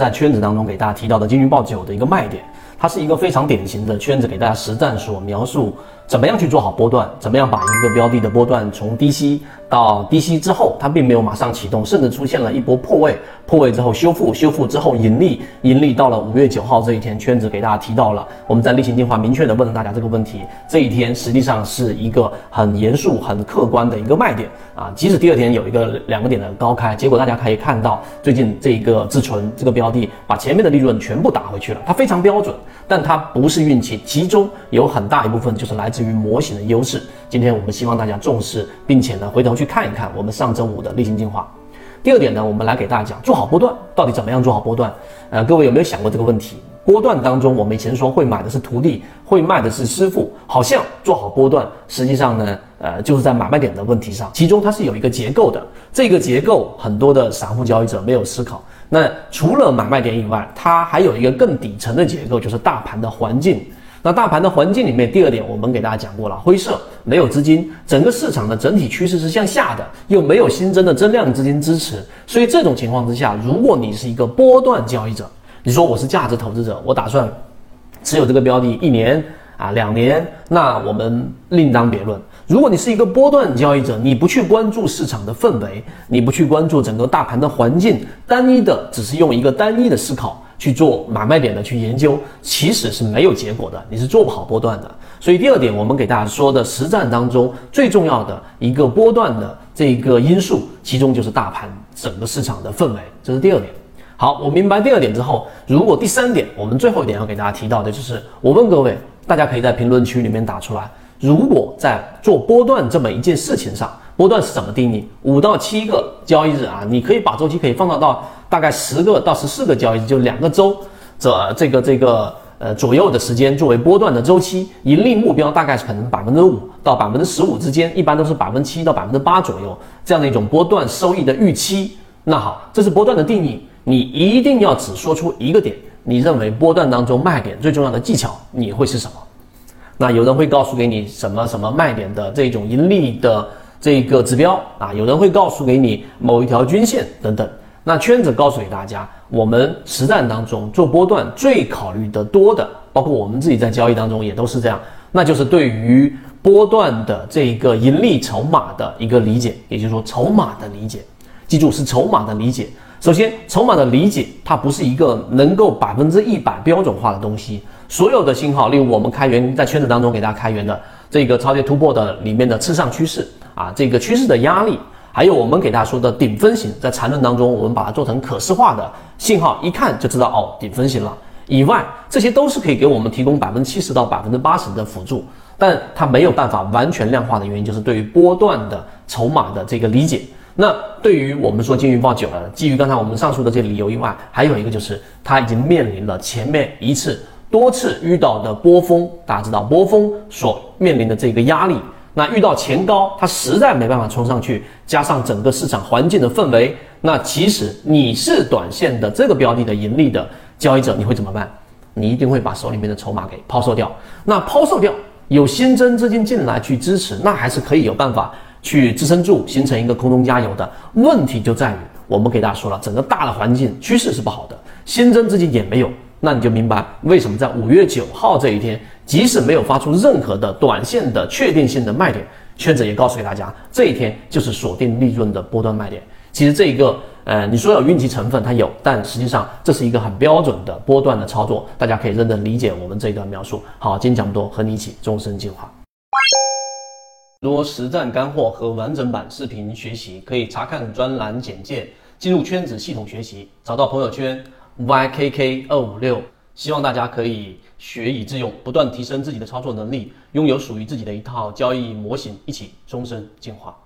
在圈子当中给大家提到的金鱼报九的一个卖点，它是一个非常典型的圈子给大家实战所描述怎么样去做好波段，怎么样把一个标的的波段从低吸到低吸之后，它并没有马上启动，甚至出现了一波破位，破位之后修复，修复之后盈利，盈利到了五月九号这一天，圈子给大家提到了，我们在例行电话明确的问了大家这个问题，这一天实际上是一个很严肃、很客观的一个卖点。啊，即使第二天有一个两个点的高开，结果大家可以看到最近这一个自存这个标的把前面的利润全部打回去了，它非常标准，但它不是运气，其中有很大一部分就是来自于模型的优势。今天我们希望大家重视，并且呢回头去看一看我们上周五的例行进化。第二点呢，我们来给大家讲做好波段到底怎么样做好波段。呃，各位有没有想过这个问题？波段当中，我们以前说会买的是徒弟，会卖的是师傅，好像做好波段，实际上呢，呃，就是在买卖点的问题上，其中它是有一个结构的。这个结构很多的散户交易者没有思考。那除了买卖点以外，它还有一个更底层的结构，就是大盘的环境。那大盘的环境里面，第二点我们给大家讲过了，灰色，没有资金，整个市场的整体趋势是向下的，又没有新增的增量资金支持，所以这种情况之下，如果你是一个波段交易者，你说我是价值投资者，我打算持有这个标的一年啊两年，那我们另当别论。如果你是一个波段交易者，你不去关注市场的氛围，你不去关注整个大盘的环境，单一的只是用一个单一的思考。去做买卖点的去研究，其实是没有结果的，你是做不好波段的。所以第二点，我们给大家说的实战当中最重要的一个波段的这个因素，其中就是大盘整个市场的氛围，这是第二点。好，我明白第二点之后，如果第三点，我们最后一点要给大家提到的就是，我问各位，大家可以在评论区里面打出来，如果在做波段这么一件事情上。波段是怎么定义？五到七个交易日啊，你可以把周期可以放到到大概十个到十四个交易日，就两个周这这个这个呃左右的时间作为波段的周期，盈利目标大概是可能百分之五到百分之十五之间，一般都是百分之七到百分之八左右这样的一种波段收益的预期。那好，这是波段的定义，你一定要只说出一个点，你认为波段当中卖点最重要的技巧，你会是什么？那有人会告诉给你什么什么卖点的这种盈利的。这个指标啊，有人会告诉给你某一条均线等等。那圈子告诉给大家，我们实战当中做波段最考虑的多的，包括我们自己在交易当中也都是这样，那就是对于波段的这个盈利筹码的一个理解，也就是说筹码的理解。记住是筹码的理解。首先，筹码的理解它不是一个能够百分之一百标准化的东西。所有的信号，例如我们开源在圈子当中给大家开源的这个超跌突破的里面的次上趋势。啊，这个趋势的压力，还有我们给大家说的顶分型，在缠论当中，我们把它做成可视化的信号，一看就知道哦，顶分型了。以外，这些都是可以给我们提供百分之七十到百分之八十的辅助，但它没有办法完全量化的原因，就是对于波段的筹码的这个理解。那对于我们说金鱼报久了，基于刚才我们上述的这理由以外，还有一个就是它已经面临了前面一次多次遇到的波峰，大家知道波峰所面临的这个压力。那遇到前高，它实在没办法冲上去，加上整个市场环境的氛围，那其实你是短线的这个标的的盈利的交易者，你会怎么办？你一定会把手里面的筹码给抛售掉。那抛售掉，有新增资金进来去支持，那还是可以有办法去支撑住，形成一个空中加油的。问题就在于，我们给大家说了，整个大的环境趋势是不好的，新增资金也没有。那你就明白为什么在五月九号这一天，即使没有发出任何的短线的确定性的卖点，圈子也告诉给大家，这一天就是锁定利润的波段卖点。其实这一个，呃，你说有运气成分，它有，但实际上这是一个很标准的波段的操作，大家可以认真理解我们这一段描述。好，今天讲不多，和你一起终身进化。多实战干货和完整版视频学习，可以查看专栏简介，进入圈子系统学习，找到朋友圈。YKK 二五六，希望大家可以学以致用，不断提升自己的操作能力，拥有属于自己的一套交易模型，一起终身进化。